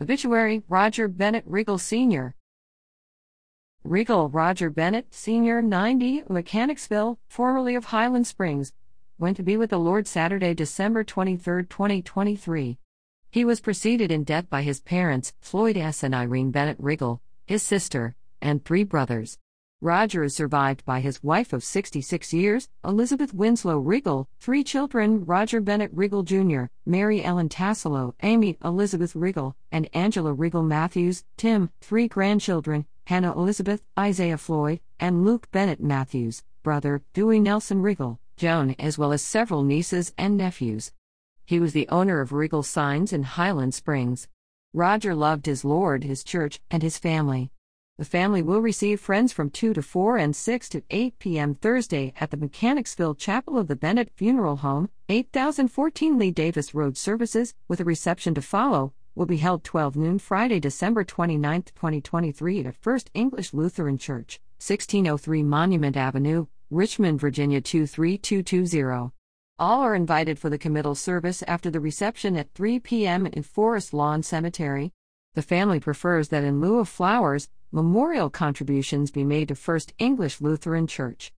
Obituary Roger Bennett Riggle Sr. Riggle Roger Bennett Sr., 90, Mechanicsville, formerly of Highland Springs, went to be with the Lord Saturday, December 23, 2023. He was preceded in death by his parents, Floyd S. and Irene Bennett Riggle, his sister, and three brothers. Roger is survived by his wife of 66 years, Elizabeth Winslow Riggle, three children Roger Bennett Riggle Jr., Mary Ellen Tasillo, Amy Elizabeth Riggle, and Angela Riggle Mathews, Tim, three grandchildren Hannah Elizabeth, Isaiah Floyd, and Luke Bennett Mathews, brother Dewey Nelson Riggle, Joan, as well as several nieces and nephews. He was the owner of Riggle Signs in Highland Springs. Roger loved his Lord, his church, and his family. The family will receive friends from 2 to 4 and 6 to 8 p.m. Thursday at the Mechanicsville Chapel of the Bennett Funeral Home, 8014 Lee Davis Road services, with a reception to follow, will be held 12 noon Friday, December 29, 2023 at First English Lutheran Church, 1603 Monument Avenue, Richmond, Virginia 23220. All are invited for the committal service after the reception at 3 p.m. in Forest Lawn Cemetery. The family prefers that in lieu of flowers, memorial contributions be made to First English Lutheran Church.